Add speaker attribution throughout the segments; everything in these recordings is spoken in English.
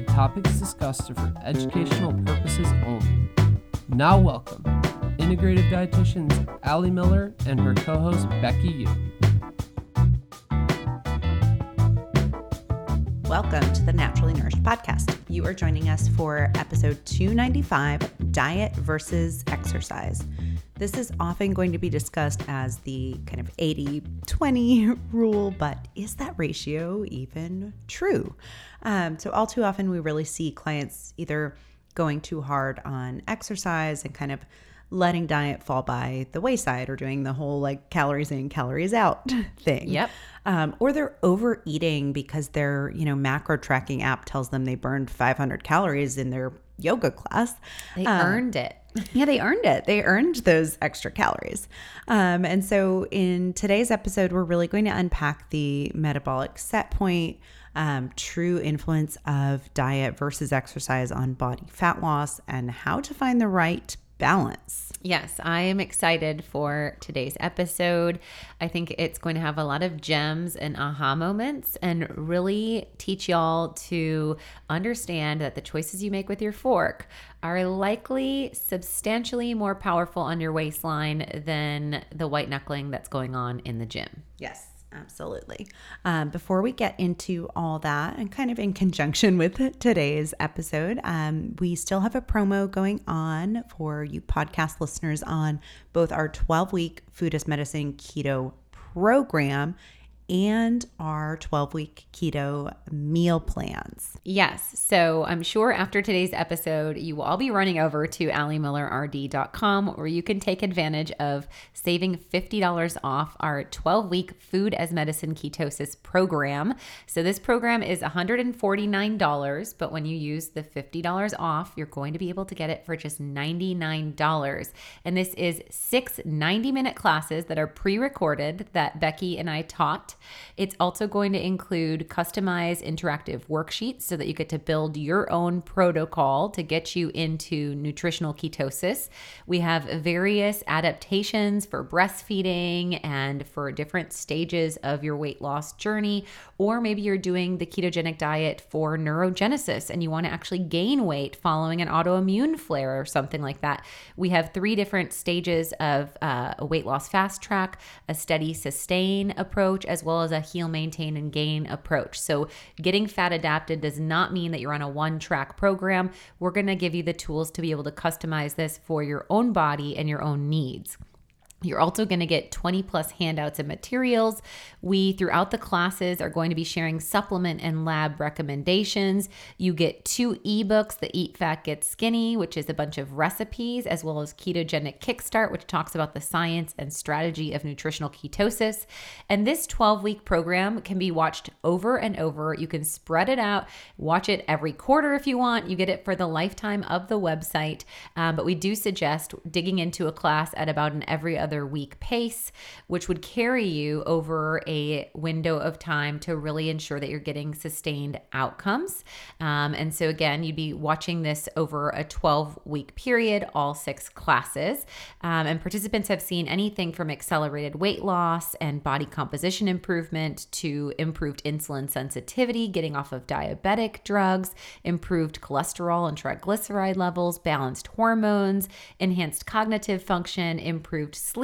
Speaker 1: the topics discussed are for educational purposes only. Now, welcome integrative dietitians Ali Miller and her co host Becky Yu.
Speaker 2: Welcome to the Naturally Nourished podcast. You are joining us for episode 295 Diet versus Exercise. This is often going to be discussed as the kind of 80 20 rule, but is that ratio even true? Um, so, all too often, we really see clients either going too hard on exercise and kind of letting diet fall by the wayside or doing the whole like calories in, calories out thing.
Speaker 3: Yep.
Speaker 2: Um, or they're overeating because their, you know, macro tracking app tells them they burned 500 calories in their yoga class.
Speaker 3: They
Speaker 2: Um,
Speaker 3: earned it.
Speaker 2: yeah, they earned it. They earned those extra calories. Um, and so, in today's episode, we're really going to unpack the metabolic set point, um, true influence of diet versus exercise on body fat loss, and how to find the right balance.
Speaker 3: Yes, I am excited for today's episode. I think it's going to have a lot of gems and aha moments and really teach y'all to understand that the choices you make with your fork are likely substantially more powerful on your waistline than the white knuckling that's going on in the gym.
Speaker 2: Yes. Absolutely. Um, before we get into all that, and kind of in conjunction with today's episode, um, we still have a promo going on for you podcast listeners on both our 12 week Food as Medicine Keto program and our 12 week keto meal plans.
Speaker 3: Yes. So I'm sure after today's episode, you will all be running over to AliMillerRD.com where you can take advantage of saving $50 off our 12 week food as medicine ketosis program. So this program is $149, but when you use the $50 off, you're going to be able to get it for just $99. And this is six 90 minute classes that are pre recorded that Becky and I taught. It's also going to include customized interactive worksheets so that you get to build your own protocol to get you into nutritional ketosis. We have various adaptations for breastfeeding and for different stages of your weight loss journey, or maybe you're doing the ketogenic diet for neurogenesis and you want to actually gain weight following an autoimmune flare or something like that. We have three different stages of uh, a weight loss fast track, a steady sustain approach, as well as a heal, maintain, and gain approach. So, getting fat adapted does not mean that you're on a one track program. We're going to give you the tools to be able to customize this for your own body and your own needs. You're also going to get 20 plus handouts and materials. We, throughout the classes, are going to be sharing supplement and lab recommendations. You get two ebooks The Eat Fat, Get Skinny, which is a bunch of recipes, as well as Ketogenic Kickstart, which talks about the science and strategy of nutritional ketosis. And this 12 week program can be watched over and over. You can spread it out, watch it every quarter if you want. You get it for the lifetime of the website. Um, but we do suggest digging into a class at about an every other week pace, which would carry you over a window of time to really ensure that you're getting sustained outcomes. Um, and so, again, you'd be watching this over a 12 week period, all six classes. Um, and participants have seen anything from accelerated weight loss and body composition improvement to improved insulin sensitivity, getting off of diabetic drugs, improved cholesterol and triglyceride levels, balanced hormones, enhanced cognitive function, improved sleep,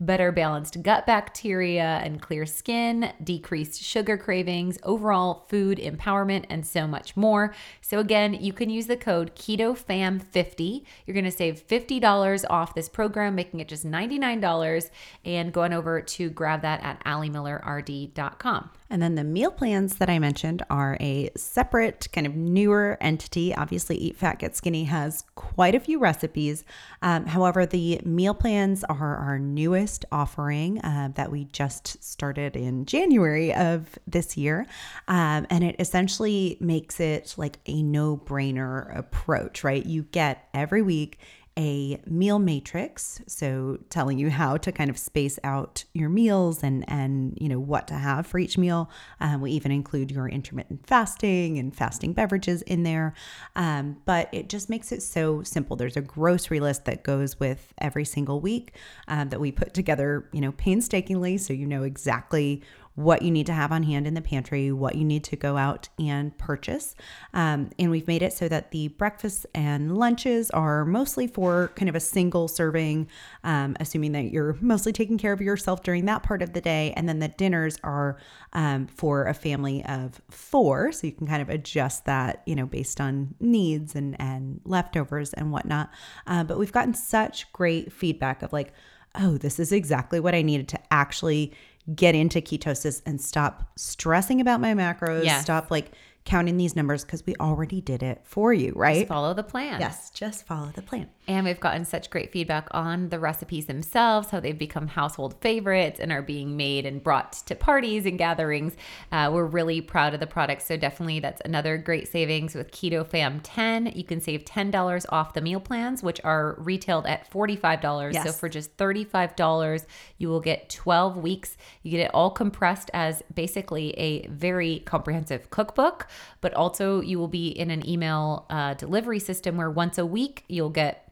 Speaker 3: better balanced gut bacteria and clear skin, decreased sugar cravings, overall food empowerment, and so much more. So, again, you can use the code KETOFAM50. You're going to save $50 off this program, making it just $99, and go on over to grab that at AliMillerRD.com.
Speaker 2: And then the meal plans that I mentioned are a separate, kind of newer entity. Obviously, Eat Fat Get Skinny has quite a few recipes. Um, however, the meal plans are our newest offering uh, that we just started in January of this year. Um, and it essentially makes it like a no brainer approach, right? You get every week a meal matrix so telling you how to kind of space out your meals and and you know what to have for each meal. Um, we even include your intermittent fasting and fasting beverages in there. Um, but it just makes it so simple. There's a grocery list that goes with every single week um, that we put together you know painstakingly so you know exactly what you need to have on hand in the pantry, what you need to go out and purchase. Um, and we've made it so that the breakfasts and lunches are mostly for kind of a single serving, um, assuming that you're mostly taking care of yourself during that part of the day. And then the dinners are um, for a family of four. So you can kind of adjust that, you know, based on needs and, and leftovers and whatnot. Uh, but we've gotten such great feedback of like, oh, this is exactly what I needed to actually get into ketosis and stop stressing about my macros,
Speaker 3: Yes.
Speaker 2: stop like counting these numbers because we already did it for you, right?
Speaker 3: Follow the plan.
Speaker 2: Yes, just follow the plan.
Speaker 3: And we've gotten such great feedback on the recipes themselves, how they've become household favorites and are being made and brought to parties and gatherings. Uh, we're really proud of the products. So, definitely, that's another great savings with Keto Fam 10. You can save $10 off the meal plans, which are retailed at $45. So, for just $35, you will get 12 weeks. You get it all compressed as basically a very comprehensive cookbook, but also you will be in an email uh, delivery system where once a week you'll get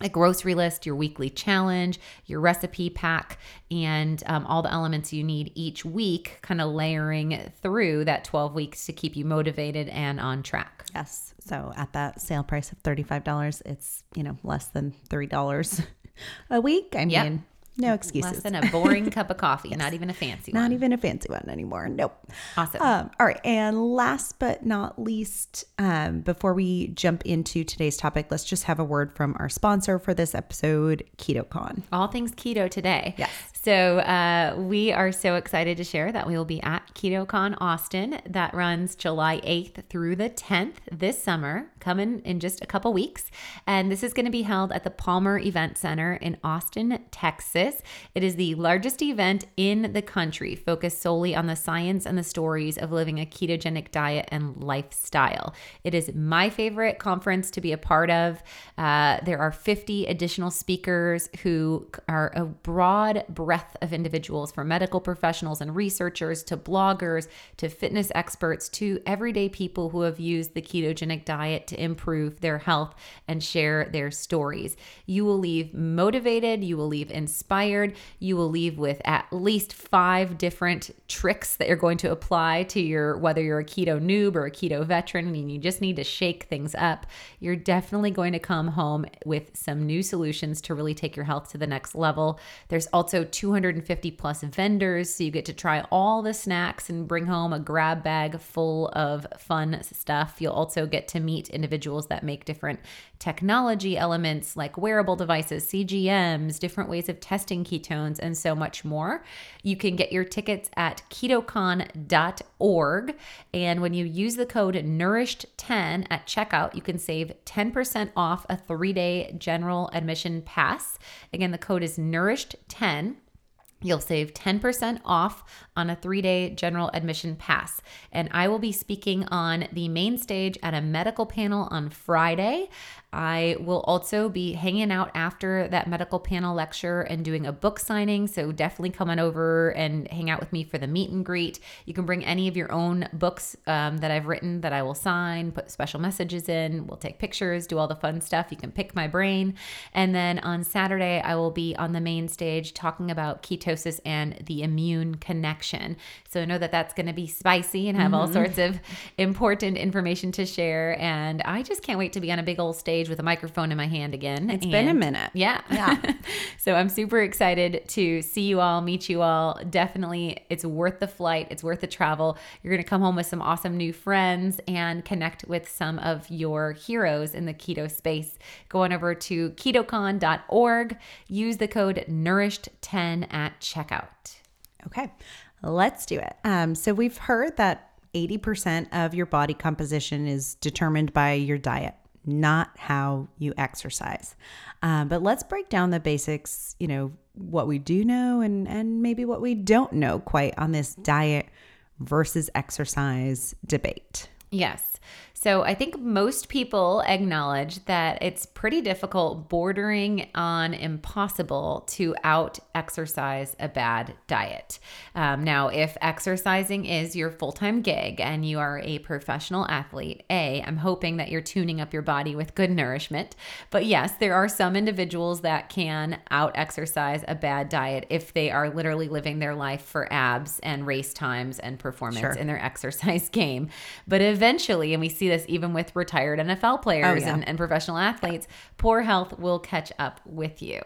Speaker 3: a grocery list, your weekly challenge, your recipe pack, and um, all the elements you need each week, kind of layering through that 12 weeks to keep you motivated and on track.
Speaker 2: Yes. So at that sale price of $35, it's, you know, less than $3 a week. I
Speaker 3: Yep.
Speaker 2: No excuses.
Speaker 3: Less than a boring cup of coffee, not even a fancy
Speaker 2: Not
Speaker 3: one.
Speaker 2: even a fancy one anymore. Nope.
Speaker 3: Awesome.
Speaker 2: Um, all right. And last but not least, um, before we jump into today's topic, let's just have a word from our sponsor for this episode, KetoCon.
Speaker 3: all things keto today.
Speaker 2: Yes.
Speaker 3: So uh, we are so excited to share that we will be at KetoCon Austin. That runs July 8th through the 10th this summer, coming in just a couple weeks. And this is going to be held at the Palmer Event Center in Austin, Texas. It is the largest event in the country, focused solely on the science and the stories of living a ketogenic diet and lifestyle. It is my favorite conference to be a part of. Uh, there are 50 additional speakers who are a broad breadth of individuals from medical professionals and researchers to bloggers to fitness experts to everyday people who have used the ketogenic diet to improve their health and share their stories. You will leave motivated, you will leave inspired, you will leave with at least five different tricks that you're going to apply to your whether you're a keto noob or a keto veteran and you just need to shake things up. You're definitely going to come home with some new solutions to really take your health to the next level. There's also 250 plus vendors, so you get to try all the snacks and bring home a grab bag full of fun stuff. You'll also get to meet individuals that make different technology elements like wearable devices, CGMs, different ways of testing ketones, and so much more. You can get your tickets at ketocon.org. And when you use the code nourished10 at checkout, you can save 10% off a three day general admission pass. Again, the code is nourished10. You'll save 10% off on a three day general admission pass. And I will be speaking on the main stage at a medical panel on Friday. I will also be hanging out after that medical panel lecture and doing a book signing. So definitely come on over and hang out with me for the meet and greet. You can bring any of your own books um, that I've written that I will sign, put special messages in. We'll take pictures, do all the fun stuff. You can pick my brain. And then on Saturday, I will be on the main stage talking about ketosis and the immune connection. So I know that that's going to be spicy and have all mm-hmm. sorts of important information to share. And I just can't wait to be on a big old stage with a microphone in my hand again.
Speaker 2: It's been a minute.
Speaker 3: Yeah.
Speaker 2: Yeah.
Speaker 3: so I'm super excited to see you all, meet you all. Definitely, it's worth the flight, it's worth the travel. You're going to come home with some awesome new friends and connect with some of your heroes in the keto space. Go on over to ketocon.org, use the code nourished10 at checkout.
Speaker 2: Okay. Let's do it. Um, so we've heard that 80% of your body composition is determined by your diet, not how you exercise. Um, but let's break down the basics, you know, what we do know and, and maybe what we don't know quite on this diet versus exercise debate.
Speaker 3: Yes. So I think most people acknowledge that it's pretty difficult, bordering on impossible, to out exercise a bad diet. Um, now, if exercising is your full time gig and you are a professional athlete, A, I'm hoping that you're tuning up your body with good nourishment. But yes, there are some individuals that can out exercise a bad diet if they are literally living their life for abs and race times and performance sure. in their exercise game. But eventually, and we see this even with retired NFL players oh, yeah. and, and, professional athletes. Poor health will catch up with you.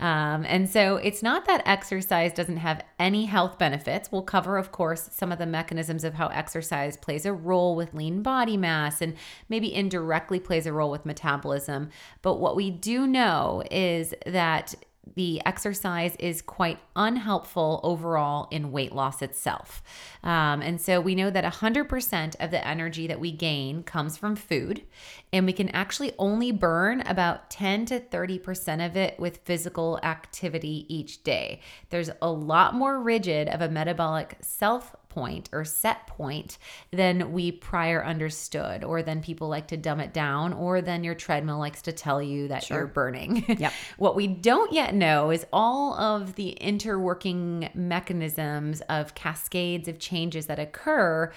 Speaker 3: Um, and so it's not that exercise doesn't have any health benefits. We'll cover, of course, some of the mechanisms of how exercise plays a role with lean body mass and maybe indirectly plays a role with metabolism. But what we do know is that the exercise is quite unhelpful overall in weight loss itself. Um, and so we know that 100% of the energy that we gain comes from food, and we can actually only burn about 10 to 30% of it with physical activity each day. There's a lot more rigid of a metabolic self point or set point than we prior understood, or than people like to dumb it down, or than your treadmill likes to tell you that sure. you're burning.
Speaker 2: Yep.
Speaker 3: what we don't yet know is all of the interworking mechanisms of cascades of changes that occur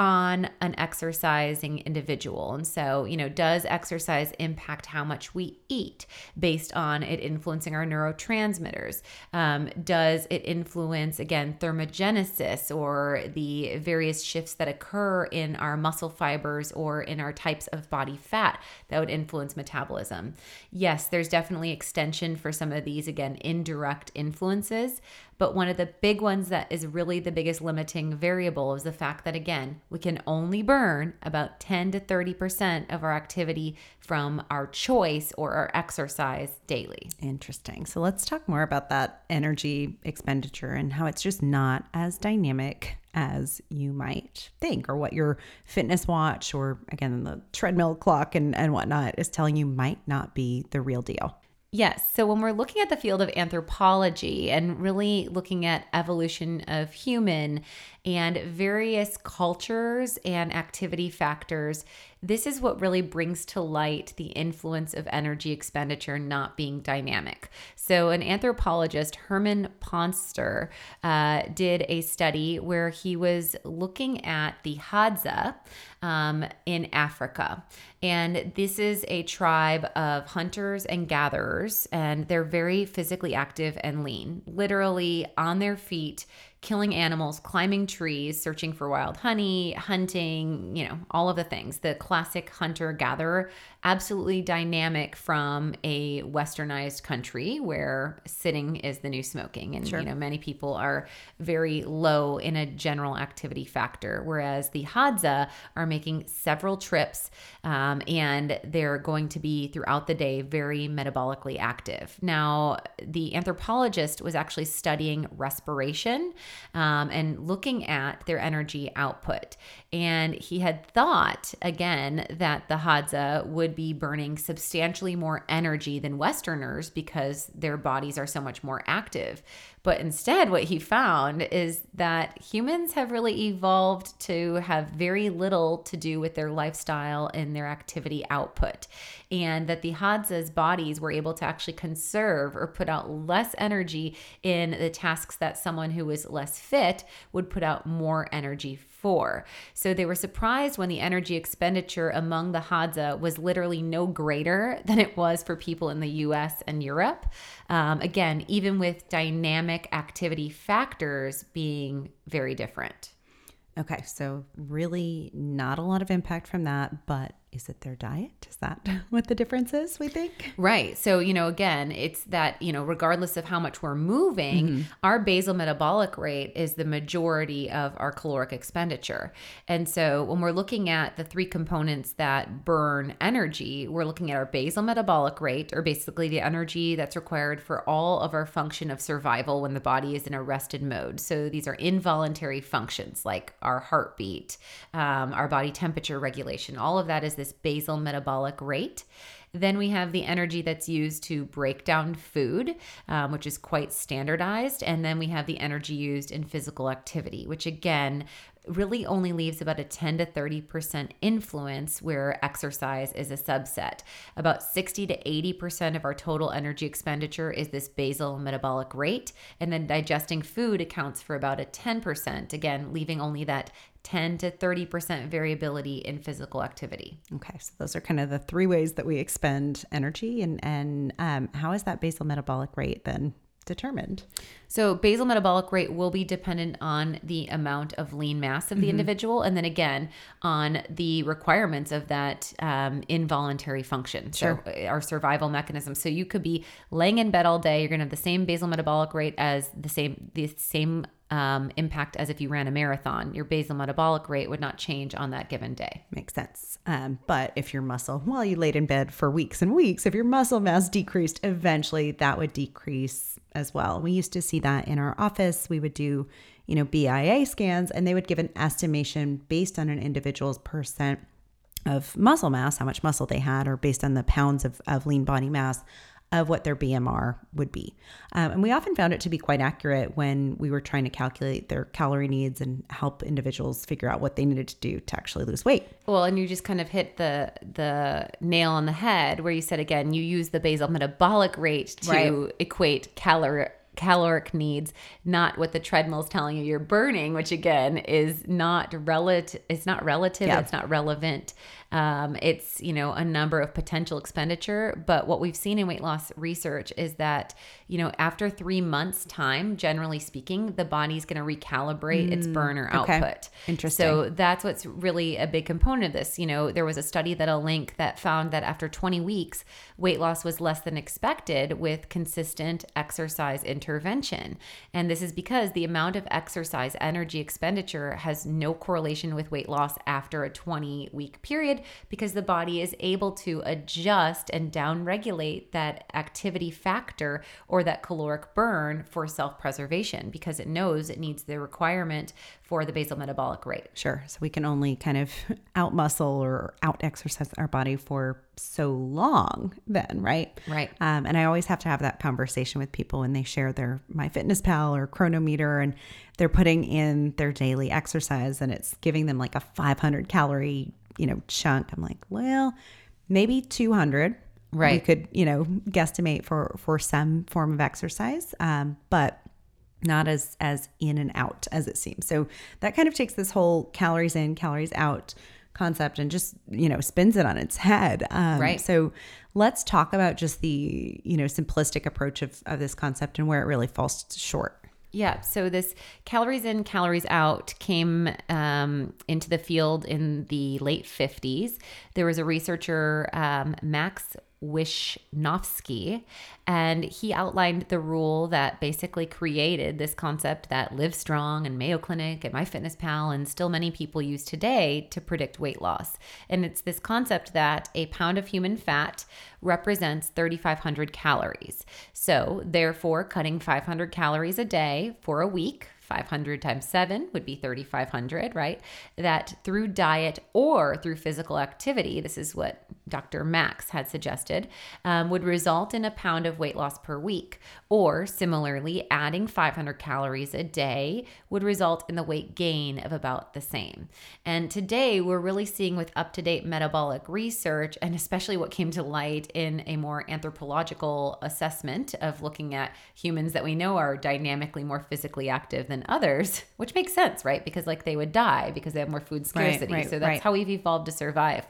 Speaker 3: on an exercising individual. And so, you know, does exercise impact how much we eat based on it influencing our neurotransmitters? Um, does it influence, again, thermogenesis or the various shifts that occur in our muscle fibers or in our types of body fat that would influence metabolism? Yes, there's definitely extension for some of these, again, indirect influences. But one of the big ones that is really the biggest limiting variable is the fact that, again, we can only burn about 10 to 30% of our activity from our choice or our exercise daily.
Speaker 2: Interesting. So let's talk more about that energy expenditure and how it's just not as dynamic as you might think, or what your fitness watch or again the treadmill clock and, and whatnot is telling you might not be the real deal.
Speaker 3: Yes. So when we're looking at the field of anthropology and really looking at evolution of human and various cultures and activity factors, this is what really brings to light the influence of energy expenditure not being dynamic. So, an anthropologist, Herman Pontzer, uh, did a study where he was looking at the Hadza um, in Africa. And this is a tribe of hunters and gatherers, and they're very physically active and lean, literally on their feet killing animals, climbing trees, searching for wild honey, hunting, you know, all of the things. The classic hunter gatherer, absolutely dynamic from a westernized country where sitting is the new smoking. And, sure. you know, many people are very low in a general activity factor, whereas the Hadza are making several trips um, and they're going to be throughout the day very metabolically active. Now, the anthropologist was actually studying respiration um, and looking at their energy output. And he had thought, again, that the Hadza would be burning substantially more energy than Westerners because their bodies are so much more active. But instead, what he found is that humans have really evolved to have very little to do with their lifestyle and their activity output. And that the Hadza's bodies were able to actually conserve or put out less energy in the tasks that someone who was less fit would put out more energy for. So they were surprised when the energy expenditure among the Hadza was literally no greater than it was for people in the US and Europe. Um, again, even with dynamic activity factors being very different.
Speaker 2: Okay, so really not a lot of impact from that, but is it their diet? Is that what the difference is, we think?
Speaker 3: Right. So, you know, again, it's that, you know, regardless of how much we're moving, mm-hmm. our basal metabolic rate is the majority of our caloric expenditure. And so, when we're looking at the three components that burn energy, we're looking at our basal metabolic rate, or basically the energy that's required for all of our function of survival when the body is in a rested mode. So, these are involuntary functions like our heartbeat, um, our body temperature regulation. All of that is this basal metabolic rate. Then we have the energy that's used to break down food, um, which is quite standardized. And then we have the energy used in physical activity, which again really only leaves about a 10 to 30% influence where exercise is a subset. About 60 to 80% of our total energy expenditure is this basal metabolic rate. And then digesting food accounts for about a 10%, again, leaving only that 10 to 30% variability in physical activity.
Speaker 2: Okay, so those are kind of the three ways that we expend energy. And, and um, how is that basal metabolic rate then determined?
Speaker 3: So, basal metabolic rate will be dependent on the amount of lean mass of the mm-hmm. individual, and then again on the requirements of that um, involuntary function. Sure. So, uh, our survival mechanism. So, you could be laying in bed all day. You're going to have the same basal metabolic rate as the same the same um, impact as if you ran a marathon. Your basal metabolic rate would not change on that given day.
Speaker 2: Makes sense. Um, but if your muscle, while you laid in bed for weeks and weeks, if your muscle mass decreased, eventually that would decrease as well. We used to see that in our office. We would do, you know, BIA scans and they would give an estimation based on an individual's percent of muscle mass, how much muscle they had, or based on the pounds of, of lean body mass of what their BMR would be. Um, and we often found it to be quite accurate when we were trying to calculate their calorie needs and help individuals figure out what they needed to do to actually lose weight.
Speaker 3: Well, and you just kind of hit the the nail on the head where you said again, you use the basal metabolic rate to right. equate calorie caloric needs, not what the treadmill is telling you you're burning, which again is not relative. It's not relative. Yeah. It's not relevant. Um, it's you know a number of potential expenditure, but what we've seen in weight loss research is that you know after three months time, generally speaking, the body's going to recalibrate mm, its burner okay. output.
Speaker 2: Interesting.
Speaker 3: So that's what's really a big component of this. You know, there was a study that I'll link that found that after 20 weeks, weight loss was less than expected with consistent exercise intervention, and this is because the amount of exercise energy expenditure has no correlation with weight loss after a 20 week period because the body is able to adjust and downregulate that activity factor or that caloric burn for self preservation because it knows it needs the requirement for the basal metabolic rate.
Speaker 2: Sure. So we can only kind of out muscle or out exercise our body for so long then, right?
Speaker 3: Right.
Speaker 2: Um, and I always have to have that conversation with people when they share their MyFitnessPal or Cronometer and they're putting in their daily exercise and it's giving them like a 500 calorie you know, chunk. I'm like, well, maybe 200.
Speaker 3: Right.
Speaker 2: We could, you know, guesstimate for for some form of exercise, um, but not as as in and out as it seems. So that kind of takes this whole calories in, calories out concept and just you know spins it on its head.
Speaker 3: Um, right.
Speaker 2: So let's talk about just the you know simplistic approach of of this concept and where it really falls short.
Speaker 3: Yeah. So this calories in, calories out came um, into the field in the late 50s. There was a researcher, um, Max Wishnofsky, and he outlined the rule that basically created this concept that Live Strong and Mayo Clinic and MyFitnessPal and still many people use today to predict weight loss. And it's this concept that a pound of human fat represents 3,500 calories. So, therefore, cutting 500 calories a day for a week 500 times 7 would be 3,500, right? That through diet or through physical activity, this is what Dr. Max had suggested, um, would result in a pound of weight loss per week. Or similarly, adding 500 calories a day would result in the weight gain of about the same. And today, we're really seeing with up to date metabolic research, and especially what came to light in a more anthropological assessment of looking at humans that we know are dynamically more physically active than others, which makes sense, right? Because like they would die because they have more food scarcity. Right, right, so that's right. how we've evolved to survive.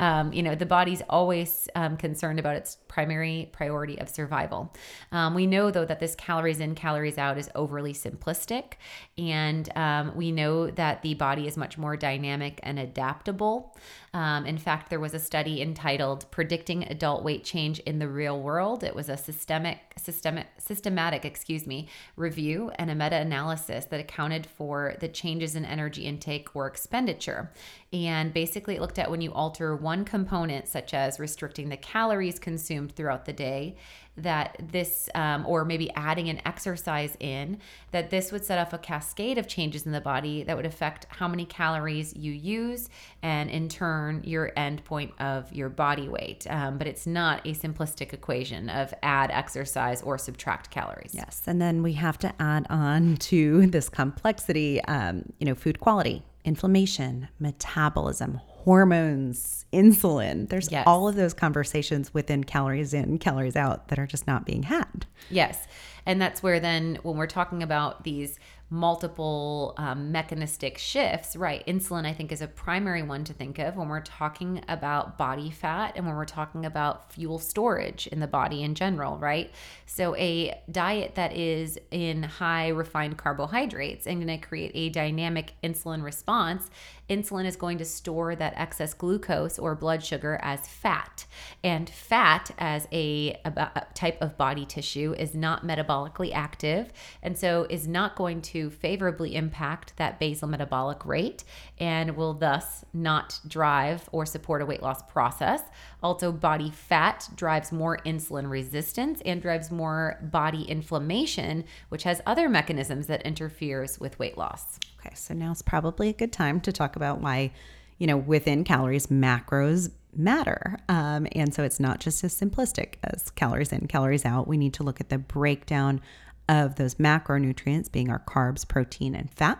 Speaker 3: Um, you know, the body's always um, concerned about its primary priority of survival. Um, we know, though, that this calories in, calories out is overly simplistic. And um, we know that the body is much more dynamic and adaptable. Um, in fact, there was a study entitled Predicting Adult Weight Change in the Real World. It was a systemic, systemic, systematic, excuse me, review and a meta-analysis that accounted for the changes in energy intake or expenditure. And basically, it looked at when you alter one component, such as restricting the calories consumed throughout the day, that this, um, or maybe adding an exercise in, that this would set off a cascade of changes in the body that would affect how many calories you use and in turn your end point of your body weight. Um, but it's not a simplistic equation of add exercise or subtract calories.
Speaker 2: Yes. And then we have to add on to this complexity, um, you know, food quality, inflammation, metabolism, hormones, insulin. There's
Speaker 3: Yes.
Speaker 2: all of those conversations within calories in, calories out that are just not being had.
Speaker 3: Yes. And that's where then, when we're talking about these multiple um, mechanistic shifts, right? Insulin, I think, is a primary one to think of when we're talking about body fat and when we're talking about fuel storage in the body in general, right? So, a diet that is in high refined carbohydrates and going to create a dynamic insulin response, insulin is going to store that excess glucose or blood sugar as fat. And fat, as a, a type of body tissue, is not metabolically active and so is not going to favorably impact that basal metabolic rate and will thus not drive or support a weight loss process. Also, body fat drives more insulin resistance and drives more body inflammation, which has other mechanisms that interferes with weight loss.
Speaker 2: Okay, so now it's probably a good time to talk about why, you know, within calories, macros matter. Um, and so it's not just as simplistic as calories in, calories out. We need to look at the breakdown of those macronutrients, being our carbs, protein, and fat.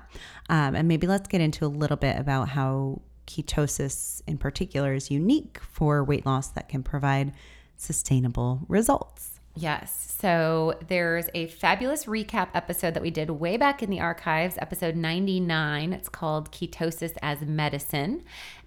Speaker 2: Um, and maybe let's get into a little bit about how ketosis in particular is unique for weight loss that can provide sustainable results.
Speaker 3: Yes. So there's a fabulous recap episode that we did way back in the archives, episode 99. It's called Ketosis as Medicine.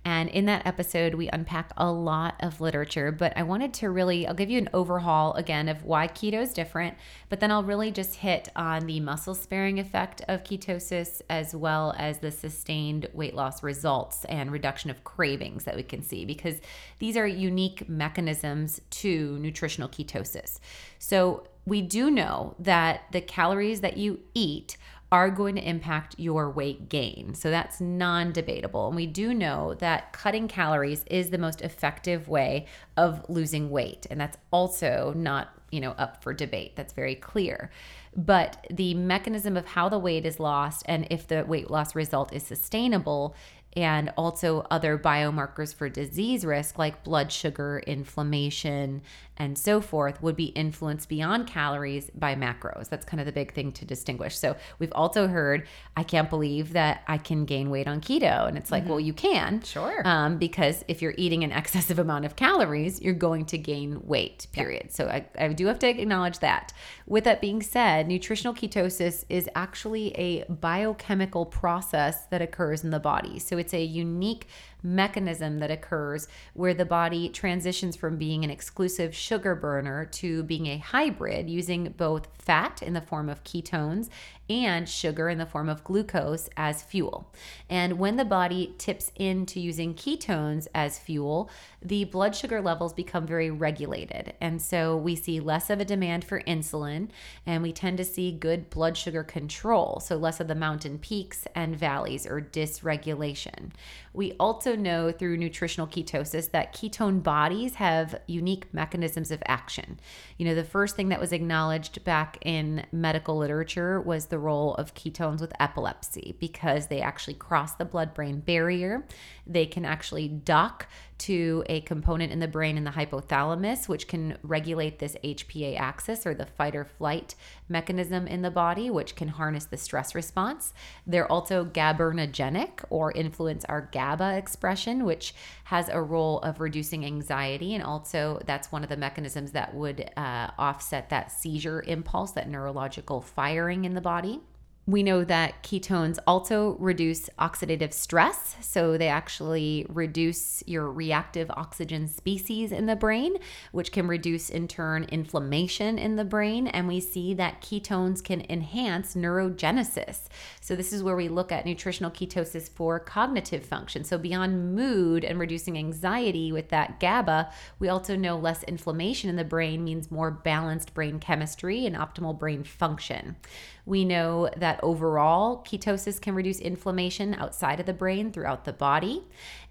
Speaker 3: And in that episode, we unpack a lot of literature, but I wanted to really, I'll give you an overhaul again of why keto is different, but then I'll really just hit on the muscle sparing effect of ketosis as well as the sustained weight loss results and reduction of cravings that we can see because these are unique mechanisms to nutritional ketosis. So we do know that the calories that you eat are going to impact your weight gain. So that's non debatable. And we do know that cutting calories is the most effective way of losing weight. And that's also not, you know, up for debate. That's very clear. But the mechanism of how the weight is lost and if the weight loss result is sustainable and also other biomarkers for disease risk like blood sugar, inflammation, and so forth would be influenced beyond calories by macros. That's kind of the big thing to distinguish. So we've also heard, I can't believe that I can gain weight on keto. And it's like, well, you can.
Speaker 2: Sure.
Speaker 3: Um, because if you're eating an excessive amount of calories, you're going to gain weight, period. So I, I do have to acknowledge that. With that being said, nutritional ketosis is actually a biochemical process that occurs in the body. So it's a unique mechanism that occurs where the body transitions from being an exclusive sugar burner to being a hybrid using both fat in the form of ketones and sugar in the form of glucose as fuel. And when the body tips into using ketones as fuel, the blood sugar levels become very regulated. And so we see less of a demand for insulin and we tend to see good blood sugar control. So less of the mountain peaks and valleys or dysregulation. We also know through nutritional ketosis that ketone bodies have unique mechanisms of action. You know, the first thing that was acknowledged back in medical literature was the role of ketones with epilepsy because they actually cross the blood brain barrier. They can actually dock to a component in the brain in the hypothalamus, which can regulate this HPA axis or the fight or flight mechanism in the body, which can harness the stress response. They're also GABAergogenic or influence our GABA expression, which has a role of reducing anxiety. And also, that's one of the mechanisms that would uh, offset that seizure impulse, that neurological firing in the body. We know that ketones also reduce oxidative stress. So they actually reduce your reactive oxygen species in the brain, which can reduce, in turn, inflammation in the brain. And we see that ketones can enhance neurogenesis. So this is where we look at nutritional ketosis for cognitive function. So beyond mood and reducing anxiety with that GABA, we also know less inflammation in the brain means more balanced brain chemistry and optimal brain function. We know that overall, ketosis can reduce inflammation outside of the brain throughout the body.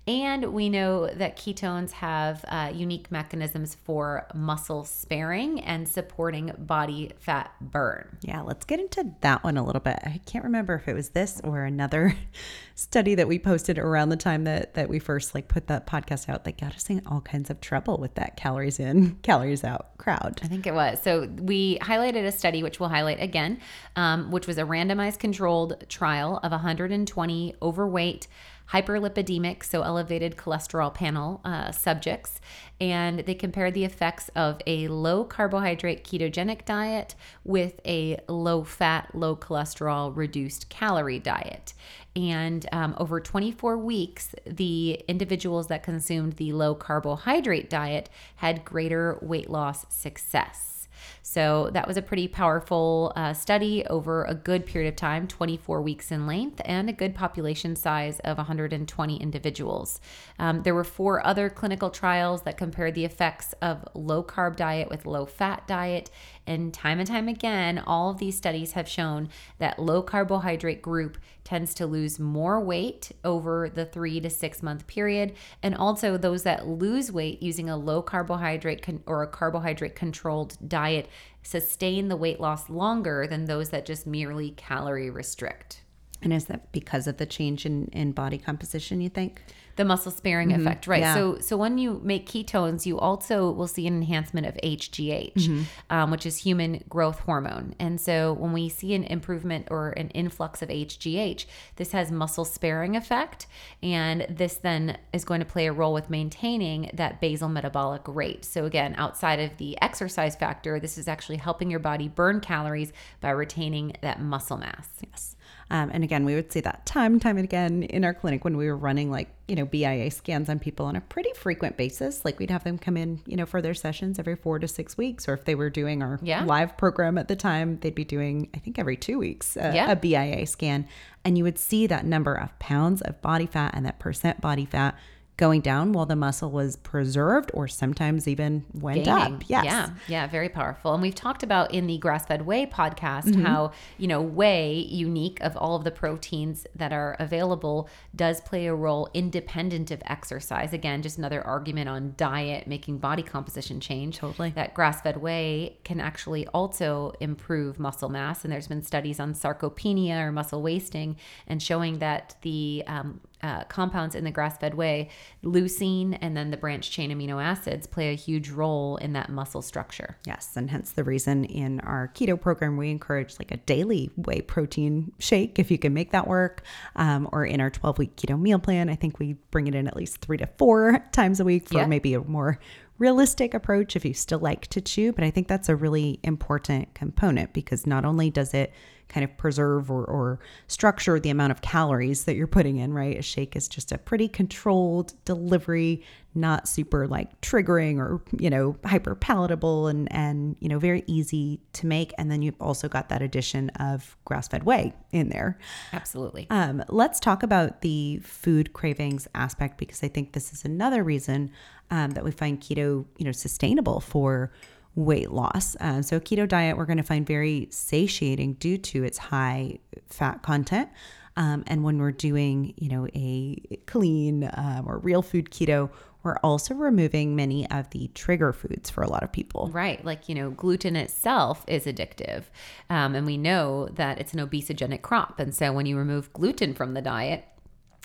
Speaker 3: And we know that ketones have uh, unique mechanisms for muscle sparing and supporting body fat burn.
Speaker 2: Yeah, let's get into that one a little bit. I can't remember if it was this or another study that we posted around the time that that we first like put that podcast out that got us in all kinds of trouble with that calories in, calories out crowd.
Speaker 3: I think it was. So we highlighted a study, which we'll highlight again, um, which was a randomized controlled trial of 120 overweight hyperlipidemic, so elevated cholesterol panel uh, subjects, and they compared the effects of a low carbohydrate ketogenic diet with a low fat, low cholesterol, reduced calorie diet. And um, over 24 weeks, the individuals that consumed the low carbohydrate diet had greater weight loss success. So that was a pretty powerful uh, study over a good period of time 24 weeks in length and a good population size of 120 individuals. Um, there were four other clinical trials that compared the effects of low carb diet with low fat diet. And time and time again, all of these studies have shown that low carbohydrate group tends to lose more weight over the three to six month period. And also, those that lose weight using a low carbohydrate con- or a carbohydrate controlled diet sustain the weight loss longer than those that just merely calorie restrict.
Speaker 2: And is that because of the change in, in body composition, you think?
Speaker 3: The muscle sparing mm-hmm. effect, right? Yeah. So, so when you make ketones, you also will see an enhancement of HGH, mm-hmm. um, which is human growth hormone. And so, when we see an improvement or an influx of HGH, this has muscle sparing effect, and this then is going to play a role with maintaining that basal metabolic rate. So, again, outside of the exercise factor, this is actually helping your body burn calories by retaining that muscle mass.
Speaker 2: Yes. Um, and again, we would see that time and time and again in our clinic when we were running like, you know, BIA scans on people on a pretty frequent basis. Like we'd have them come in, you know, for their sessions every four to six weeks. Or if they were doing our yeah. live program at the time, they'd be doing, I think, every two weeks uh, yeah. a BIA scan. And you would see that number of pounds of body fat and that percent body fat going down while the muscle was preserved or sometimes even went Gaining. up. Yes.
Speaker 3: Yeah. Yeah. Very powerful. And we've talked about in the grass fed whey podcast mm-hmm. how, you know, whey, unique of all of the proteins that are available, does play a role independent of exercise. Again, just another argument on diet making body composition change.
Speaker 2: Totally.
Speaker 3: That grass fed whey can actually also improve muscle mass. And there's been studies on sarcopenia or muscle wasting and showing that the um, uh, compounds in the grass fed whey, leucine and then the branch chain amino acids play a huge role in that muscle structure.
Speaker 2: Yes. And hence the reason in our keto program, we encourage like a daily whey protein shake if you can make that work. Um, or in our 12 week keto meal plan, I think we bring it in at least three to four times a week for yeah. maybe a more realistic approach if you still like to chew. But I think that's a really important component because not only does it kind of preserve or, or structure the amount of calories that you're putting in, right? A shake is just a pretty controlled delivery, not super like triggering or, you know, hyper palatable and, and, you know, very easy to make. And then you've also got that addition of grass fed whey in there.
Speaker 3: Absolutely.
Speaker 2: Um, let's talk about the food cravings aspect because I think this is another reason um, that we find keto, you know, sustainable for weight loss. Uh, so, keto diet we're going to find very satiating due to its high fat content. Um, and when we're doing, you know, a clean um, or real food keto, we're also removing many of the trigger foods for a lot of people.
Speaker 3: Right. Like, you know, gluten itself is addictive. Um, and we know that it's an obesogenic crop. And so when you remove gluten from the diet,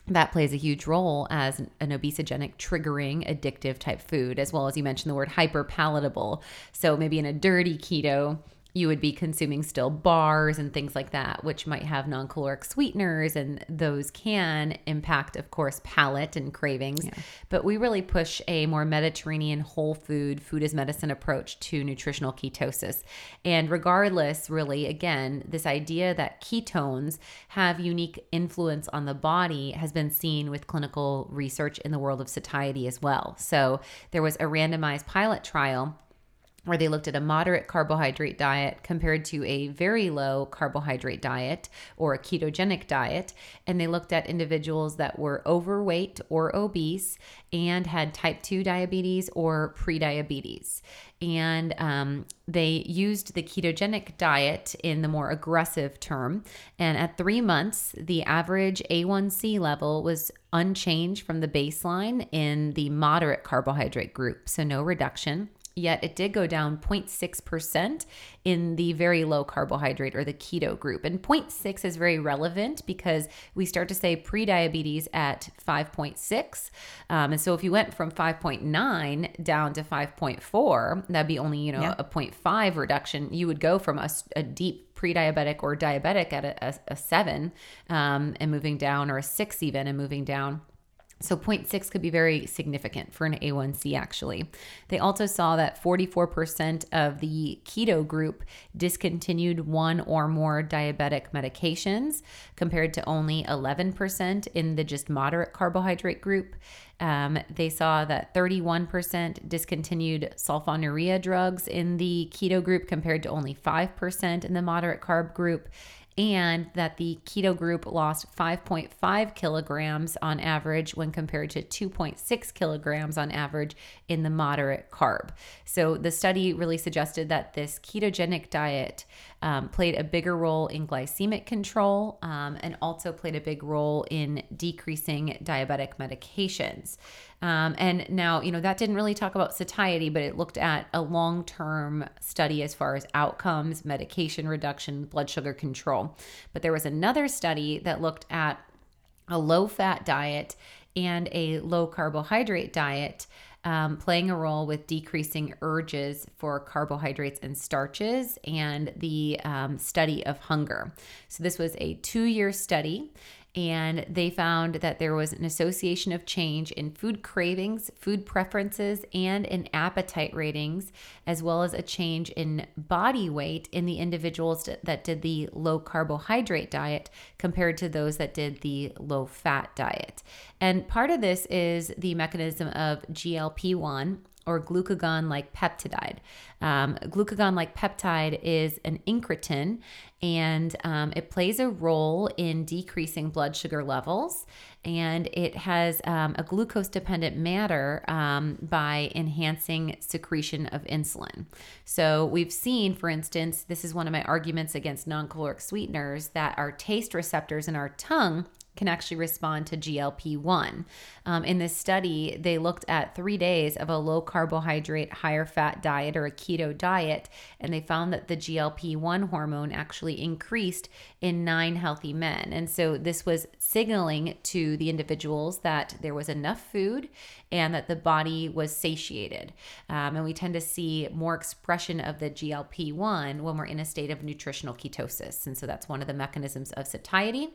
Speaker 3: that plays a huge role as an obesogenic, triggering, addictive type food, as well as you mentioned the word hyper palatable. So maybe in a dirty keto, you would be consuming still bars and things like that, which might have non caloric sweeteners, and those can impact, of course, palate and cravings. Yeah. But we really push a more Mediterranean whole food, food as medicine approach to nutritional ketosis. And regardless, really, again, this idea that ketones have unique influence on the body has been seen with clinical research in the world of satiety as well. So there was a randomized pilot trial where they looked at a moderate carbohydrate diet compared to a very low carbohydrate diet or a ketogenic diet. And they looked at individuals that were overweight or obese and had type 2 diabetes or prediabetes. And um, they used the ketogenic diet in the more aggressive term. And at three months, the average A1C level was unchanged from the baseline in the moderate carbohydrate group, so no reduction yet it did go down 0.6% in the very low carbohydrate or the keto group. And 0.6 is very relevant because we start to say prediabetes at 5.6. Um, and so if you went from 5.9 down to 5.4, that'd be only, you know, yeah. a 0.5 reduction. You would go from a, a deep pre-diabetic or diabetic at a, a, a seven um, and moving down or a six even and moving down so 0.6 could be very significant for an A1C actually. They also saw that 44% of the keto group discontinued one or more diabetic medications compared to only 11% in the just moderate carbohydrate group. Um, they saw that 31% discontinued sulfonylurea drugs in the keto group compared to only 5% in the moderate carb group and that the keto group lost 5.5 kilograms on average when compared to 2.6 kilograms on average in the moderate carb. So the study really suggested that this ketogenic diet um, played a bigger role in glycemic control um, and also played a big role in decreasing diabetic medications. Um, and now, you know, that didn't really talk about satiety, but it looked at a long term study as far as outcomes, medication reduction, blood sugar control. But there was another study that looked at a low fat diet and a low carbohydrate diet um, playing a role with decreasing urges for carbohydrates and starches and the um, study of hunger. So, this was a two year study and they found that there was an association of change in food cravings, food preferences, and in appetite ratings, as well as a change in body weight in the individuals that did the low carbohydrate diet compared to those that did the low fat diet. And part of this is the mechanism of GLP 1 or glucagon like peptide. Um, glucagon like peptide is an incretin and um, it plays a role in decreasing blood sugar levels and it has um, a glucose dependent matter um, by enhancing secretion of insulin. So, we've seen, for instance, this is one of my arguments against non caloric sweeteners that our taste receptors in our tongue can actually respond to GLP 1. Um, in this study, they looked at three days of a low carbohydrate, higher fat diet or a keto diet, and they found that the GLP 1 hormone actually increased in nine healthy men. And so this was signaling to the individuals that there was enough food and that the body was satiated. Um, and we tend to see more expression of the GLP 1 when we're in a state of nutritional ketosis. And so that's one of the mechanisms of satiety.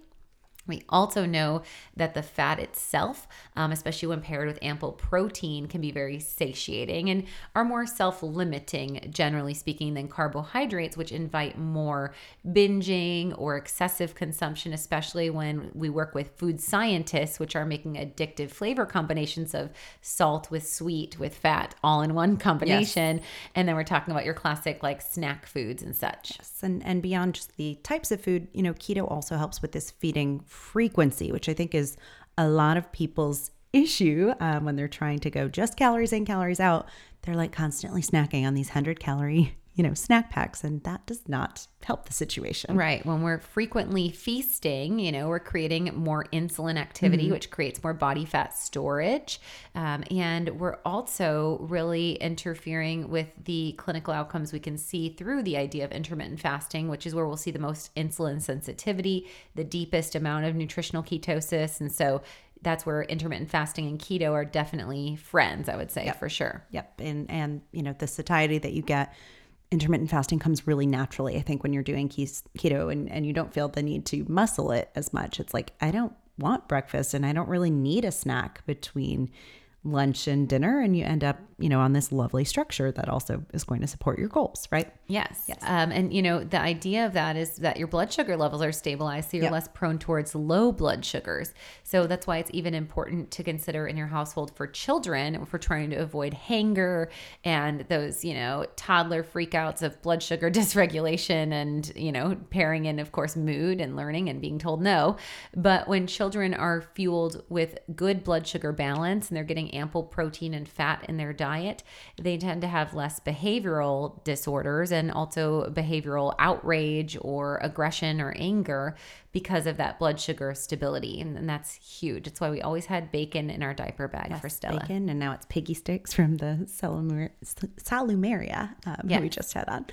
Speaker 3: We also know that the fat itself, um, especially when paired with ample protein, can be very satiating and are more self limiting, generally speaking, than carbohydrates, which invite more binging or excessive consumption, especially when we work with food scientists, which are making addictive flavor combinations of salt with sweet with fat all in one combination. Yes. And then we're talking about your classic like snack foods and such.
Speaker 2: Yes. And, and beyond just the types of food, you know, keto also helps with this feeding frequency, which I think is a lot of people's issue um, when they're trying to go just calories in, calories out. They're like constantly snacking on these 100 calorie you know, snack packs, and that does not help the situation.
Speaker 3: Right. When we're frequently feasting, you know, we're creating more insulin activity, mm-hmm. which creates more body fat storage. Um, and we're also really interfering with the clinical outcomes we can see through the idea of intermittent fasting, which is where we'll see the most insulin sensitivity, the deepest amount of nutritional ketosis. And so that's where intermittent fasting and keto are definitely friends, I would say
Speaker 2: yep.
Speaker 3: for sure.
Speaker 2: Yep. And, and, you know, the satiety that you get intermittent fasting comes really naturally. I think when you're doing keto and, and you don't feel the need to muscle it as much, it's like, I don't want breakfast and I don't really need a snack between lunch and dinner and you end up you know on this lovely structure that also is going to support your goals right?
Speaker 3: Yes. Yes. Um, and you know the idea of that is that your blood sugar levels are stabilized so you're yep. less prone towards low blood sugars. So that's why it's even important to consider in your household for children for trying to avoid hanger and those you know toddler freakouts of blood sugar dysregulation and you know pairing in of course mood and learning and being told no. But when children are fueled with good blood sugar balance and they're getting ample protein and fat in their diet, they tend to have less behavioral disorders and also behavioral outrage or aggression or anger because of that blood sugar stability. And, and that's huge. It's why we always had bacon in our diaper bag yes, for Stella.
Speaker 2: Bacon, and now it's piggy sticks from the Salumer- Salumeria. Um, yeah. We just had that.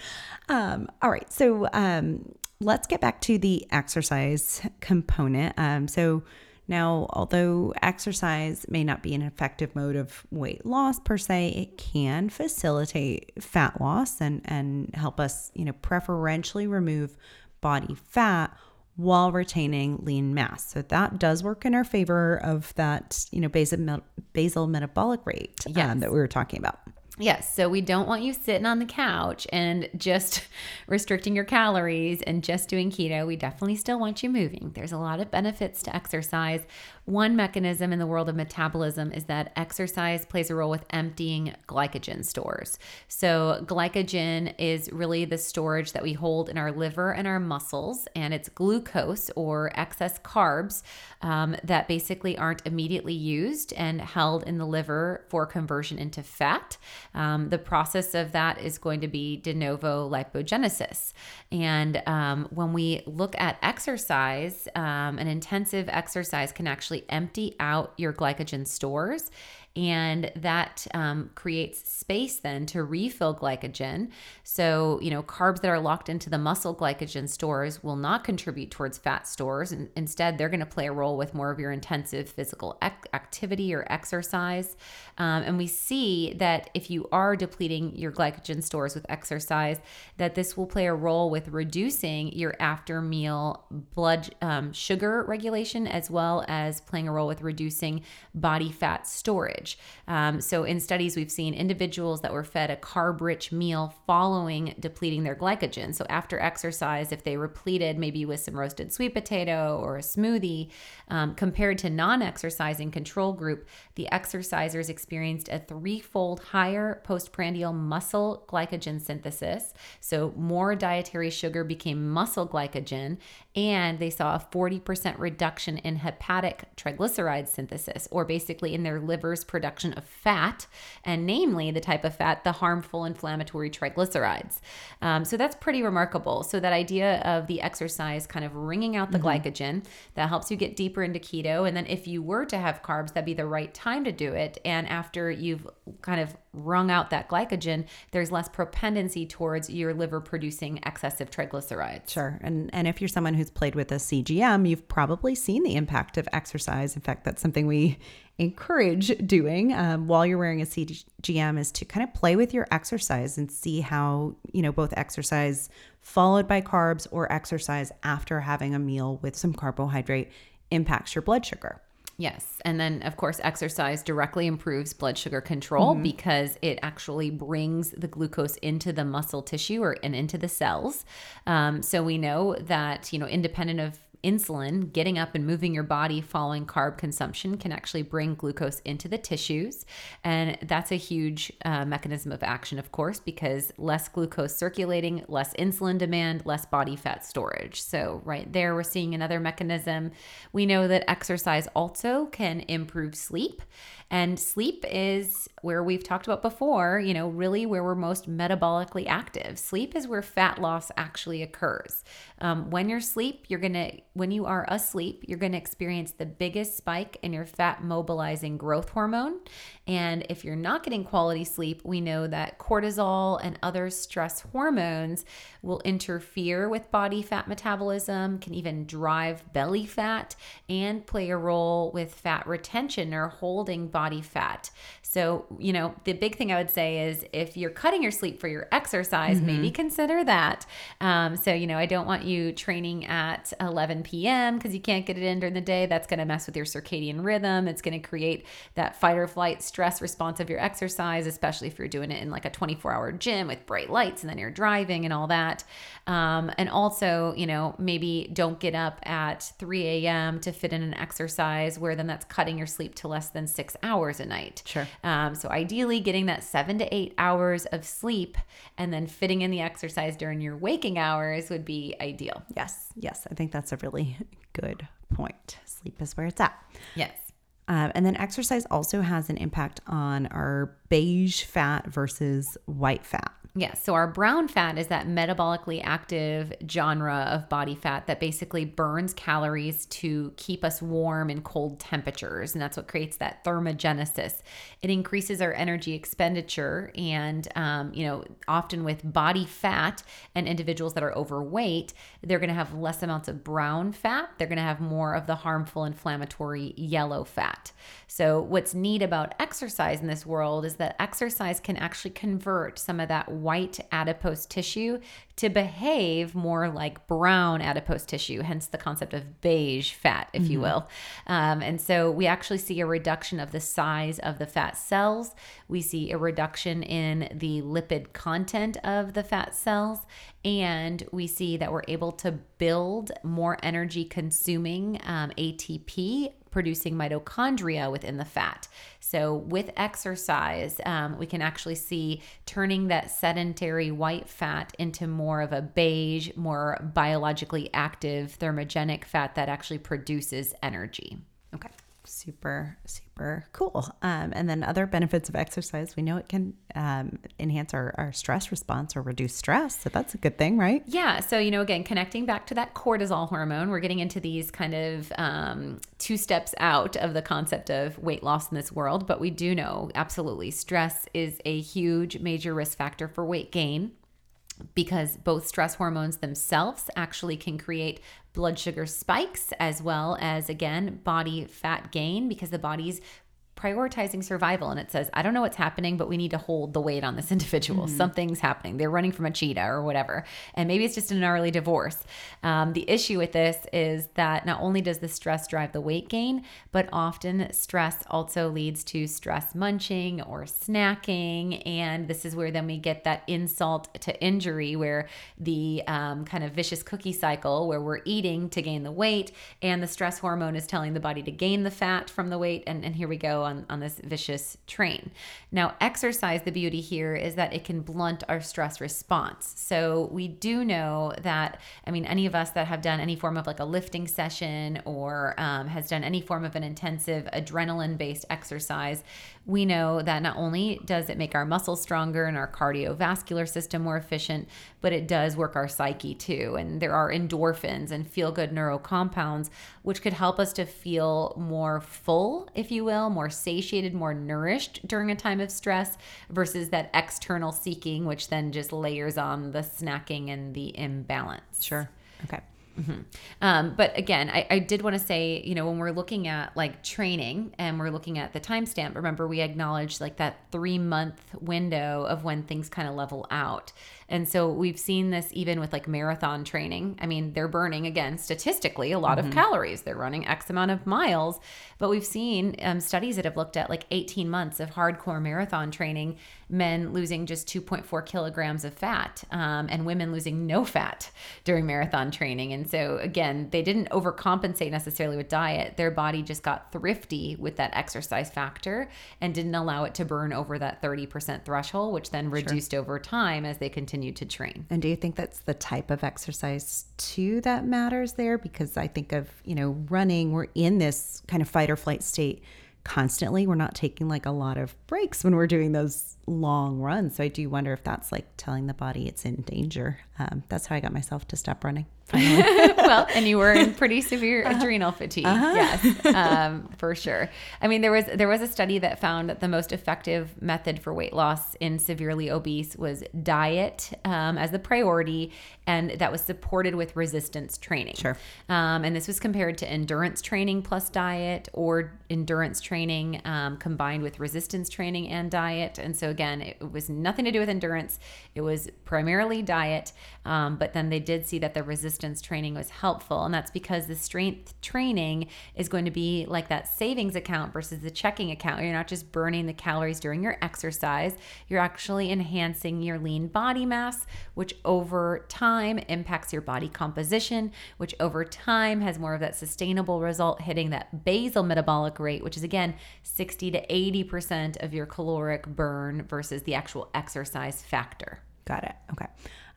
Speaker 2: Um, all right. So um, let's get back to the exercise component. Um, so, now, although exercise may not be an effective mode of weight loss per se, it can facilitate fat loss and, and help us, you know, preferentially remove body fat while retaining lean mass. So that does work in our favor of that, you know, basal, basal metabolic rate yes. um, that we were talking about.
Speaker 3: Yes. So we don't want you sitting on the couch and just restricting your calories and just doing keto. We definitely still want you moving. There's a lot of benefits to exercise. One mechanism in the world of metabolism is that exercise plays a role with emptying glycogen stores. So, glycogen is really the storage that we hold in our liver and our muscles, and it's glucose or excess carbs um, that basically aren't immediately used and held in the liver for conversion into fat. Um, the process of that is going to be de novo lipogenesis. And um, when we look at exercise, um, an intensive exercise can actually actually empty out your glycogen stores and that um, creates space then to refill glycogen. So, you know, carbs that are locked into the muscle glycogen stores will not contribute towards fat stores. And instead, they're going to play a role with more of your intensive physical activity or exercise. Um, and we see that if you are depleting your glycogen stores with exercise, that this will play a role with reducing your after meal blood um, sugar regulation, as well as playing a role with reducing body fat storage Um, so, in studies, we've seen individuals that were fed a carb rich meal following depleting their glycogen. So, after exercise, if they repleted maybe with some roasted sweet potato or a smoothie, um, compared to non exercising control group, the exercisers experienced a threefold higher postprandial muscle glycogen synthesis. So, more dietary sugar became muscle glycogen, and they saw a 40% reduction in hepatic triglyceride synthesis, or basically in their liver's production of fat, and namely the type of fat, the harmful inflammatory triglycerides. Um, so that's pretty remarkable. So that idea of the exercise kind of wringing out the mm-hmm. glycogen that helps you get deeper into keto, and then if you were to have carbs, that'd be the right time to do it. And after you've kind of wrung out that glycogen, there's less propendency towards your liver producing excessive triglycerides.
Speaker 2: Sure. And and if you're someone who's played with a CGM, you've probably seen the impact of exercise. In fact, that's something we encourage doing um, while you're wearing a CGM is to kind of play with your exercise and see how, you know, both exercise followed by carbs or exercise after having a meal with some carbohydrate impacts your blood sugar.
Speaker 3: Yes. And then, of course, exercise directly improves blood sugar control mm-hmm. because it actually brings the glucose into the muscle tissue or and into the cells. Um, so we know that, you know, independent of insulin, getting up and moving your body following carb consumption can actually bring glucose into the tissues. And that's a huge uh, mechanism of action, of course, because less glucose circulating, less insulin demand, less body fat storage. So, right there, we're seeing another mechanism. We know that exercise also can improve sleep. And sleep is where we've talked about before, you know, really where we're most metabolically active. Sleep is where fat loss actually occurs. Um, when you're asleep, you're to, when you are asleep, you're to experience the biggest spike in your fat mobilizing growth hormone. And if you're not getting quality sleep, we know that cortisol and other stress hormones will interfere with body fat metabolism, can even drive belly fat, and play a role with fat retention or holding body fat. So, you know, the big thing I would say is if you're cutting your sleep for your exercise, mm-hmm. maybe consider that. Um, so, you know, I don't want you training at 11 p.m. because you can't get it in during the day. That's going to mess with your circadian rhythm. It's going to create that fight or flight stress response of your exercise, especially if you're doing it in like a 24 hour gym with bright lights and then you're driving and all that. Um, and also, you know, maybe don't get up at 3 a.m. to fit in an exercise where then that's cutting your sleep to less than six hours a night.
Speaker 2: Sure.
Speaker 3: Um, so ideally, getting that seven to eight hours of sleep and then fitting in the exercise during your waking hours would be ideal.
Speaker 2: Yes. Yes. I think that's a really good point. Sleep is where it's at.
Speaker 3: Yes.
Speaker 2: Um, and then exercise also has an impact on our beige fat versus white fat.
Speaker 3: Yeah, so our brown fat is that metabolically active genre of body fat that basically burns calories to keep us warm in cold temperatures. And that's what creates that thermogenesis. It increases our energy expenditure. And, um, you know, often with body fat and individuals that are overweight, they're going to have less amounts of brown fat. They're going to have more of the harmful inflammatory yellow fat. So, what's neat about exercise in this world is that exercise can actually convert some of that white adipose tissue to behave more like brown adipose tissue, hence the concept of beige fat, if mm-hmm. you will. Um, and so we actually see a reduction of the size of the fat cells. We see a reduction in the lipid content of the fat cells. And we see that we're able to build more energy consuming um, ATP producing mitochondria within the fat. So, with exercise, um, we can actually see turning that sedentary white fat into more of a beige, more biologically active thermogenic fat that actually produces energy.
Speaker 2: Okay. Super super cool. Um, and then other benefits of exercise we know it can um, enhance our, our stress response or reduce stress so that's a good thing right?
Speaker 3: Yeah so you know again connecting back to that cortisol hormone we're getting into these kind of um, two steps out of the concept of weight loss in this world but we do know absolutely stress is a huge major risk factor for weight gain because both stress hormones themselves actually can create blood sugar spikes as well as again body fat gain because the body's prioritizing survival and it says i don't know what's happening but we need to hold the weight on this individual. Mm-hmm. something's happening. They're running from a cheetah or whatever and maybe it's just an early divorce. Um, the issue with this is that not only does the stress drive the weight gain but often stress also leads to stress munching or snacking and this is where then we get that insult to injury where the um, kind of vicious cookie cycle where we're eating to gain the weight and the stress hormone is telling the body to gain the fat from the weight and, and here we go on, on this vicious train. Now, exercise, the beauty here is that it can blunt our stress response. So we do know that, I mean, any of us that have done any form of like a lifting session or um, has done any form of an intensive adrenaline based exercise, we know that not only does it make our muscles stronger and our cardiovascular system more efficient, but it does work our psyche too. And there are endorphins and feel good neurocompounds, which could help us to feel more full, if you will, more satiated, more nourished during a time of stress versus that external seeking, which then just layers on the snacking and the imbalance.
Speaker 2: Sure. Okay.
Speaker 3: Mm-hmm. Um, but again, I, I did want to say, you know, when we're looking at like training and we're looking at the timestamp, remember we acknowledged like that three month window of when things kind of level out. And so we've seen this even with like marathon training. I mean, they're burning again statistically a lot mm-hmm. of calories. They're running X amount of miles, but we've seen um, studies that have looked at like 18 months of hardcore marathon training, men losing just 2.4 kilograms of fat, um, and women losing no fat during marathon training. And so again, they didn't overcompensate necessarily with diet. Their body just got thrifty with that exercise factor and didn't allow it to burn over that 30% threshold, which then reduced sure. over time as they continued continue to train.
Speaker 2: And do you think that's the type of exercise too that matters there? Because I think of, you know, running, we're in this kind of fight or flight state constantly. We're not taking like a lot of breaks when we're doing those long runs. So I do wonder if that's like telling the body it's in danger. Um, that's how I got myself to stop running.
Speaker 3: well, well, and you were in pretty severe adrenal fatigue. Yes, um, for sure. I mean, there was there was a study that found that the most effective method for weight loss in severely obese was diet um, as the priority, and that was supported with resistance training.
Speaker 2: Sure.
Speaker 3: Um, and this was compared to endurance training plus diet, or endurance training um, combined with resistance training and diet. And so again, it was nothing to do with endurance. It was primarily diet, um, but then they did see that the resistance training was helpful. And that's because the strength training is going to be like that savings account versus the checking account. You're not just burning the calories during your exercise, you're actually enhancing your lean body mass, which over time impacts your body composition, which over time has more of that sustainable result hitting that basal metabolic rate, which is again 60 to 80% of your caloric burn versus the actual exercise factor.
Speaker 2: Got it. Okay.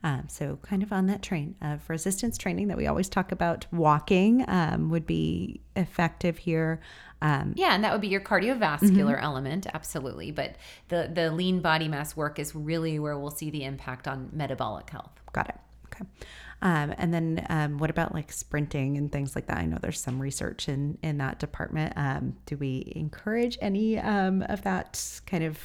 Speaker 2: Um, so, kind of on that train of resistance training that we always talk about, walking um, would be effective here. Um,
Speaker 3: Yeah, and that would be your cardiovascular element, absolutely. But the the lean body mass work is really where we'll see the impact on metabolic health.
Speaker 2: got it. Okay. Um, and then um, what about like sprinting and things like that? I know there's some research in in that department. Um, do we encourage any um, of that kind of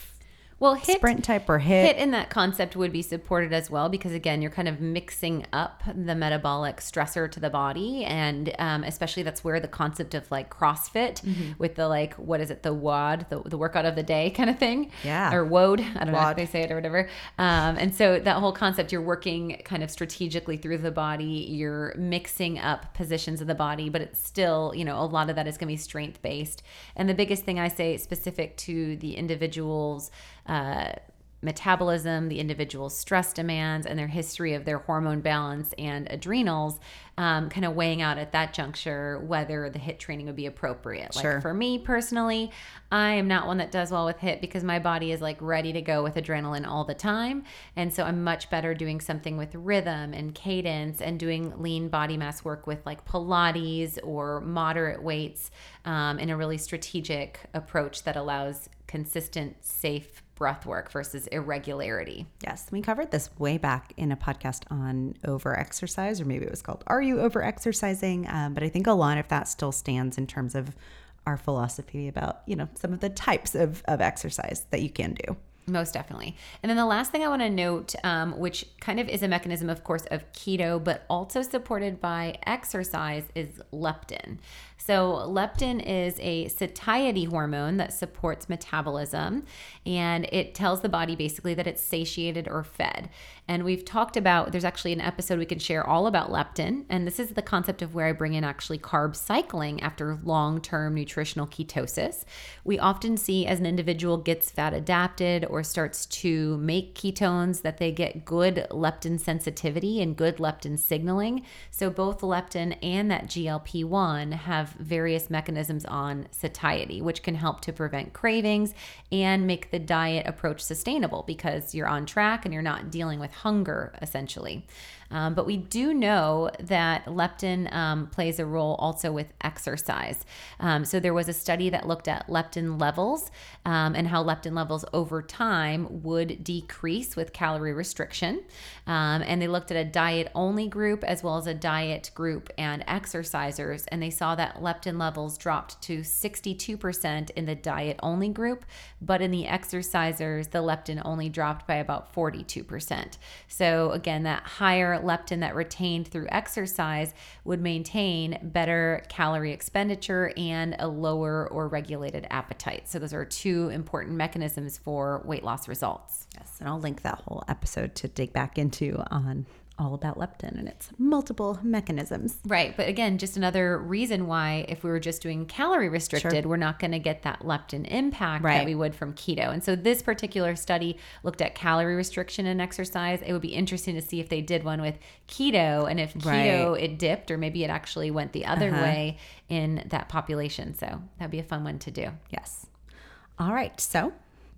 Speaker 3: Well, hit
Speaker 2: sprint type or hit?
Speaker 3: hit in that concept would be supported as well because again you're kind of mixing up the metabolic stressor to the body and um, especially that's where the concept of like crossfit
Speaker 2: Mm-hmm.
Speaker 3: with the like what is it the wad the, the workout of the day kind of thing
Speaker 2: Yeah.
Speaker 3: or wode i don't know how they say it or whatever um, and so that whole concept you're working kind of strategically through the body you're mixing up positions of the body but it's still you know a lot of that is going to be strength based and the biggest thing i say specific to the individual's uh, metabolism, the individual's stress demands, and their history of their hormone balance and adrenals, um, kind of weighing out at that juncture whether the HIIT training would be appropriate.
Speaker 2: Sure.
Speaker 3: Like for me personally, I am not one that does well with HIIT because my body is like ready to go with adrenaline all the time. And so I'm much better doing something with rhythm and cadence and doing lean body mass work with like Pilates or moderate weights um, in a really strategic approach that allows consistent, safe breath work versus irregularity.
Speaker 2: Yes, we covered this way back in a podcast on over exercise, or maybe it was called Are You Over Exercising? Um, but I think a lot of that still stands in terms of our philosophy about, you know, some of the types of, of exercise that you can do.
Speaker 3: Most definitely. And then the last thing I want to note, um, which kind of is a mechanism, of course, of keto, but also supported by exercise, is leptin. So, leptin is a satiety hormone that supports metabolism and it tells the body basically that it's satiated or fed. And we've talked about, there's actually an episode we can share all about leptin. And this is the concept of where I bring in actually carb cycling after long term nutritional ketosis. We often see as an individual gets fat adapted or starts to make ketones that they get good leptin sensitivity and good leptin signaling. So both leptin and that GLP 1 have various mechanisms on satiety, which can help to prevent cravings and make the diet approach sustainable because you're on track and you're not dealing with hunger essentially. Um, but we do know that leptin um, plays a role also with exercise. Um, so there was a study that looked at leptin levels um, and how leptin levels over time would decrease with calorie restriction. Um, and they looked at a diet only group as well as a diet group and exercisers. And they saw that leptin levels dropped to 62% in the diet only group, but in the exercisers, the leptin only dropped by about 42%. So again, that higher leptin that retained through exercise would maintain better calorie expenditure and a lower or regulated appetite. So those are two important mechanisms for weight loss results.
Speaker 2: Yes, and I'll link that whole episode to dig back into on all about leptin and its multiple mechanisms.
Speaker 3: Right. But again, just another reason why, if we were just doing calorie restricted, we're not going to get that leptin impact
Speaker 2: Right.
Speaker 3: that we would from keto. And so this particular study looked at calorie restriction and exercise. It would be interesting to see if they did one with keto and if keto it dipped or maybe it actually went the other uh-huh. way in that population. So that'd be a fun one to do.
Speaker 2: Yes. All right. So,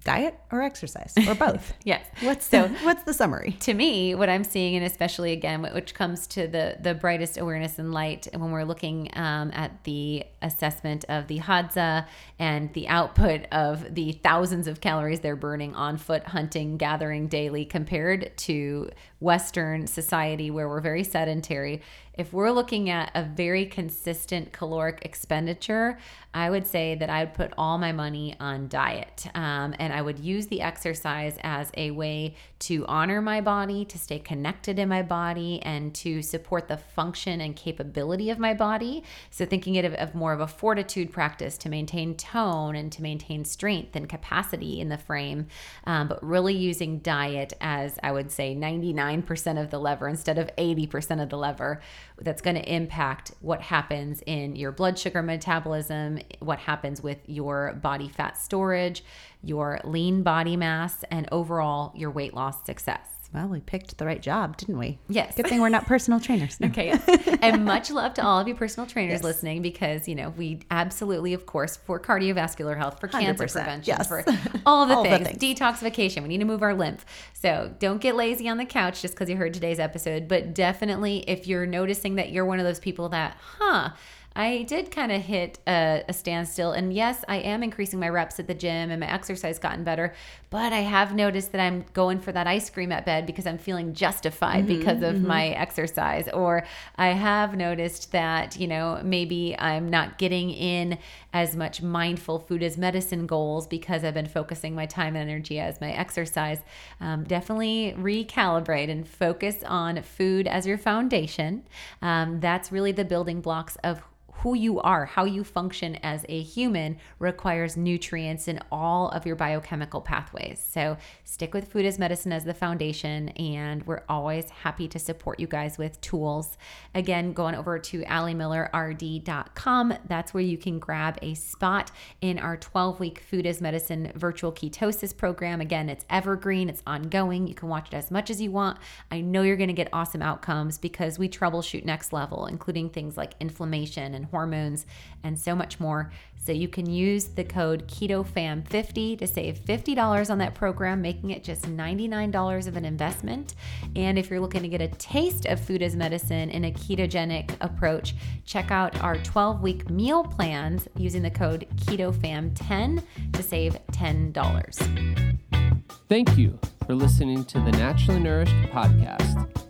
Speaker 2: diet or exercise or both?
Speaker 3: Yes.
Speaker 2: What's the what's the summary?
Speaker 3: to me what i'm seeing and especially again which comes to the the brightest awareness and light when we're looking um, at the assessment of the hadza and the output of the thousands of calories they're burning on foot hunting gathering daily compared to western society where we're very sedentary if we're looking at a very consistent caloric expenditure, I would say that I would put all my money on diet. Um, and I would use the exercise as a way to honor my body, to stay connected in my body, and to support the function and capability of my body. So, thinking it of, of more of a fortitude practice to maintain tone and to maintain strength and capacity in the frame, um, but really using diet as I would say 99% of the lever instead of 80% of the lever that's going to impact what happens in your blood sugar metabolism, what happens with your body fat storage, your lean body mass, and overall your weight loss success.
Speaker 2: Well, we picked the right job, didn't we?
Speaker 3: Yes.
Speaker 2: Good thing we're not personal trainers.
Speaker 3: Okay. and much love to all of you personal trainers
Speaker 2: Yes.
Speaker 3: listening because, you know, we absolutely, of course, for cardiovascular health, for cancer prevention,
Speaker 2: yes.
Speaker 3: for all the
Speaker 2: All the
Speaker 3: things,
Speaker 2: things.
Speaker 3: detoxification. We need to move our lymph. So don't get lazy on the couch just because you heard today's episode. But definitely, if you're noticing that you're one of those people that, huh, I did kind of hit a, a standstill. And yes, I am increasing my reps at the gym and my exercise gotten better. But I have noticed that I'm going for that ice cream at bed because I'm feeling justified because of my exercise. Or I have noticed that, you know, maybe I'm not getting in as much mindful food as medicine goals because I've been focusing my time and energy as my exercise. Um, definitely recalibrate and focus on food as your foundation. Um, that's really the building blocks of who you are, how you function as a human requires nutrients in all of your biochemical pathways. So stick with food as medicine as the foundation, and we're always happy to support you guys with tools. Again, go on over to AliMillerRD.com. That's where you can grab a spot in our 12 week food as medicine virtual ketosis program. Again, it's evergreen, it's ongoing. You can watch it as much as you want. I know you're going to get awesome outcomes because we troubleshoot next level, including things like inflammation and hormones and so much more. So you can use the code KETOFAM50 to save $50 on that program, making it just $99 of an investment. And if you're looking to get a taste of food as medicine in a ketogenic approach, check out our 12 week meal plans using the code KETOFAM10 to save $10.
Speaker 1: Thank you for listening to the Naturally Nourished podcast.